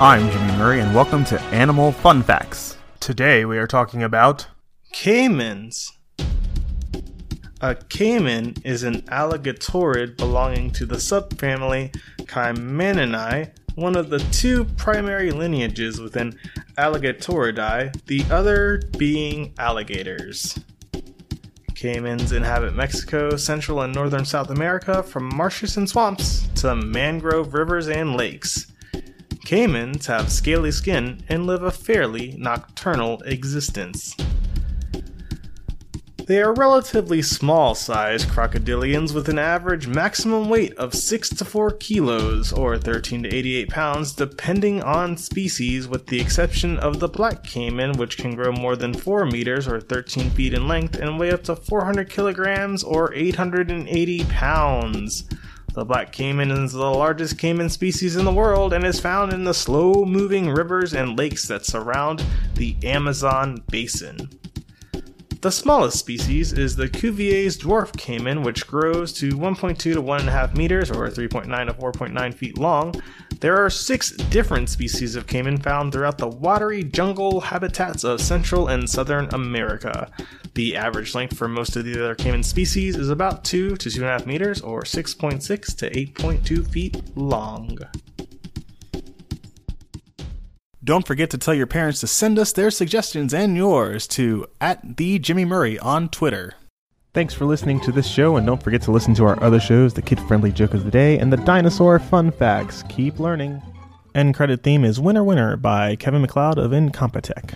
I'm Jimmy Murray, and welcome to Animal Fun Facts. Today we are talking about Caimans. A caiman is an alligatorid belonging to the subfamily Caimaninae, one of the two primary lineages within Alligatoridae, the other being alligators. Caimans inhabit Mexico, Central and Northern South America, from marshes and swamps to mangrove rivers and lakes. Caimans have scaly skin and live a fairly nocturnal existence. They are relatively small sized crocodilians with an average maximum weight of 6 to 4 kilos or 13 to 88 pounds, depending on species, with the exception of the black caiman, which can grow more than 4 meters or 13 feet in length and weigh up to 400 kilograms or 880 pounds. The black caiman is the largest caiman species in the world and is found in the slow moving rivers and lakes that surround the Amazon basin. The smallest species is the Cuvier's dwarf caiman, which grows to 1.2 to 1.5 meters or 3.9 to 4.9 feet long. There are six different species of caiman found throughout the watery jungle habitats of Central and Southern America. The average length for most of the other caiman species is about 2 to 2.5 meters or 6.6 to 8.2 feet long. Don't forget to tell your parents to send us their suggestions and yours to at the Jimmy Murray on Twitter. Thanks for listening to this show, and don't forget to listen to our other shows, the Kid Friendly Joke of the Day and the Dinosaur Fun Facts. Keep learning. End credit theme is Winner Winner by Kevin MacLeod of Incompetech.